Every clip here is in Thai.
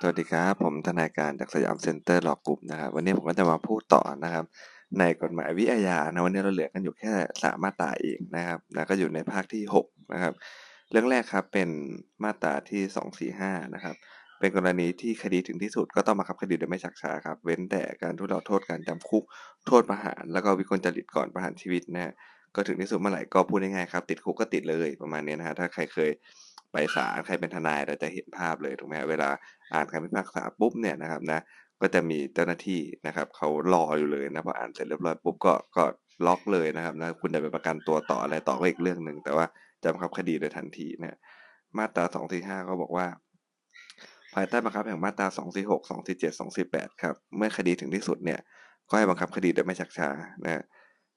สวัสดีครับ ผมทนายการจาก Siam Center Law Group นะครับ วันนี้ผมก็จะมาพูดต่อนะครับ ในกฎหมายวิอาญานะวันนี้เราเหลือกันอยู่แค่สามมาตราเองนะครับนะก็อยู่ในภาคที่หกนะครับ เรื่องแรกครับเป็นมาตราที่สองสี่ห้านะครับ เป็นกรณีที่คดีถึงที่สุดก็ต้องบังคับคดีโดยไม่ชักช้าครับ เว้นแต่การทุเลาโทษการจำคุกโทษประหารแล้วก็วิกลจริตก่อนประหารชีวิตนะฮะก็ถึงที่สุดเมื่อไหร่ก็พูดง่ายๆครับติดคุกก็ติดเลยประมาณนี้นะฮะถ้าใครเคย ไปศาลใครเป็นทนายเราจะเห็นภาพเลยถูกไหมเวลาอ่านคำพิพากษาปุ๊บเนี่ยนะครับนะก็จะมีเจ้าหน้าที่นะครับเขารออยู่เลยนะพออ่านเสร็จเรียบร้อยปุ๊บก็ก็ล็อกเลยนะครับนะคุณจะไปประกันตัวต่ออะไรต่อก็อีกเรื่องหนึ่งแต่ว่าจะบังคับคดีโดยทันทีนะมาตราสองสี่ห้าก็บอกว่า ภายใต้บังคับแห่งมาตราสองสี่หกสองสี่เจ็ดสองสี่แปดครับเมื่อคดีถึงที่สุดเนี่ยก็ให้บังคับคดีโดยไม่ชักช้านะ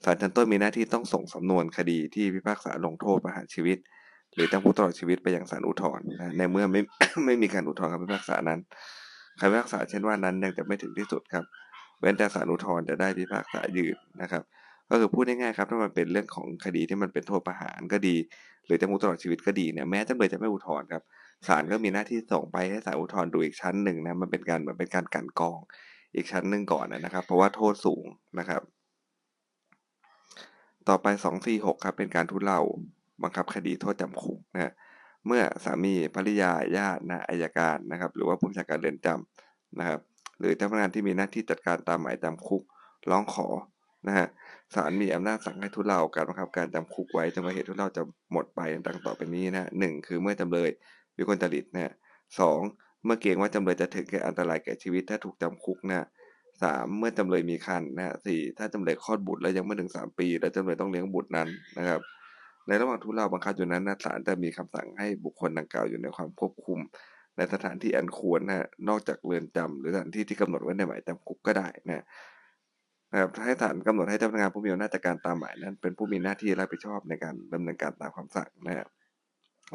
ศาลชั้นต้นมีหน้าที่ต้องส่งสำนวนคดีที่พิพากษาลงโทษประหารชีวิต หรือจำคุกตลอดชีวิตไปยังศาลอุทธรณ์ในเมื่อไม่ไม่มีการอุทธรณ์คำพิพากษานั้นคำพิพากษาเช่นว่านั้นยังจะไม่ถึงที่สุดครับ เว้นแต่ศาลอุทธรณ์จะได้พิพากษายืนนะครับ ก็คือพูดง่ายๆครับถ้ามันเป็นเรื่องของคดีที่มันเป็นโทษประหารก็ดี หรือจำคุกตลอดชีวิตก็ดีเนี่ยแม้จำเลยจะไม่อุทธรณ์ครับศาลก็มีหน้าที่ส่งไปให้ศาลอุทธรณ์ดูอีกชั้นหนึ่งนะมันเป็นการเหมือนเป็นการกันกองอีกชั้นหนึ่งก่อนนะครับ เพราะว่าโทษสูงนะครับ ต่อไป 2 4 6 ครับ เป็นการทุเลา บังคับคดีโทษจำคุกนะเมื่อสามีภริยาญาตินะอายการนะครับ หรือว่าผู้บัญชาการเรือนจำนะครับ หรือเจ้าพนักงานที่มีหน้าที่จัดการตามหมายจำคุกร้องขอนะฮะศาลมีอำนาจสั่งให้ทุเลาการบังคับการจำคุกไว้จนกว่าเหตุทุเลาจะหมดไปดังต่อไปนี้นะหนึ่งคือเมื่อจำเลยวิกลจริตนะสองเมื่อเกรงว่าจำเลยจะถึงแก่อันตรายแก่ชีวิตถ้าถูกจำคุกนะสามเมื่อจำเลยมีคันนะฮะสี่ถ้าจำเลยคลอดบุตรแล้วยังไม่ถึงสามปี แล้วจำเลยต้องเลี้ยงบุตรนั้นนะครับ ในระหว่างทุเลาบังคับอยู่นั้นนะศาลจะมีคำสั่งให้บุคคลดังกล่าวอยู่ในความควบคุม ในสถานที่อันควรนะนอกจากเรือนจำหรือสถานที่ที่กำหนดไว้ในหมายจำคุกก็ได้นะนะครับให้ศาลกำหนดให้เจ้าพนักงานผู้มีอำนาจการตามหมายนั้น เป็นผู้มีหน้าที่รับผิดชอบในการดำเนินการตามคำสั่งนะครับ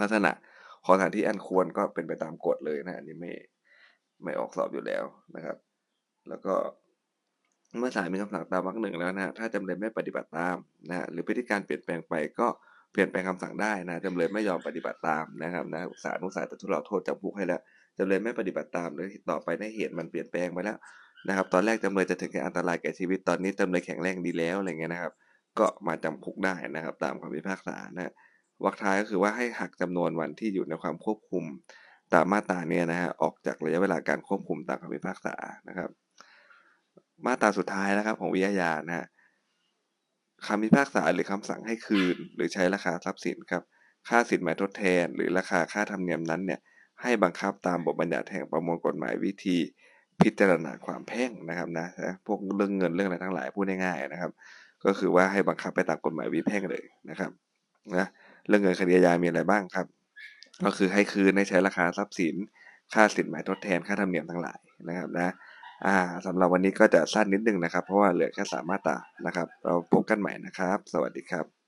ลักษณะของสถานที่อันควรก็เป็นไปตามกฎเลยนะอันนี้ไม่ไม่ออกสอบอยู่แล้วนะครับ แล้วก็เมื่อศาลมีคำสั่งตามวรรคหนึ่งแล้วนะถ้าจำเลยไม่ปฏิบัติตามนะหรือพฤติการเปลี่ยนแปลงไปก็ เปลี่ยนแปลงคำสั่งได้นะจำเลยไม่ยอมปฏิบัติตามนะครับนะศาลนุศาจะทุเลาโทษจำคุกให้แล้วจำเลยไม่ปฏิบัติตามหรือต่อไปในเหตุมันเปลี่ยนแปลงไปแล้วนะครับ ตอนแรกจำเลยจะถึงแก่อันตรายแก่ชีวิตตอนนี้จำเลยแข็งแรงดีแล้วอะไรเงี้ยนะครับ ก็มาจำคุกได้นะครับ ตามคำพิพากษานะวรรคท้ายก็คือว่าให้หักจำนวนวันที่อยู่ในความควบคุมตามมาตราเนี่ยนะฮะออกจากระยะเวลาการควบคุมตามคำพิพากษานะครับ มาตราสุดท้ายนะครับของวิทยานะฮะ คำพิพากษาหรือคำสั่งให้คืน หรือใช้ราคาทรัพย์สินครับ ค่าสินไหมทดแทน หรือราคาค่าธรรมเนียมนั้นเนี่ยให้บังคับตามบทบัญญัติแห่งประมวลกฎหมายวิธี พิจารณาความแพ่งนะครับนะพวกเรื่องเงินเรื่องอะไรทั้งหลายพูดง่ายๆนะครับ ก็คือว่าให้บังคับไปตามกฎหมายวิแพ่งเลยนะครับนะเรื่องเงินคดีอาญามีอะไรบ้างครับ ก็คือให้คืนให้ใช้ราคาทรัพย์สิน ค่าสินไหมทดแทนค่าธรรมเนียมทั้งหลายนะครับนะ อ่าสำหรับวันนี้ก็จะสั้นนิดนึงนะครับ เพราะว่าเหลือแค่สามมาตรานะครับ เราพบกันใหม่นะครับ สวัสดีครับ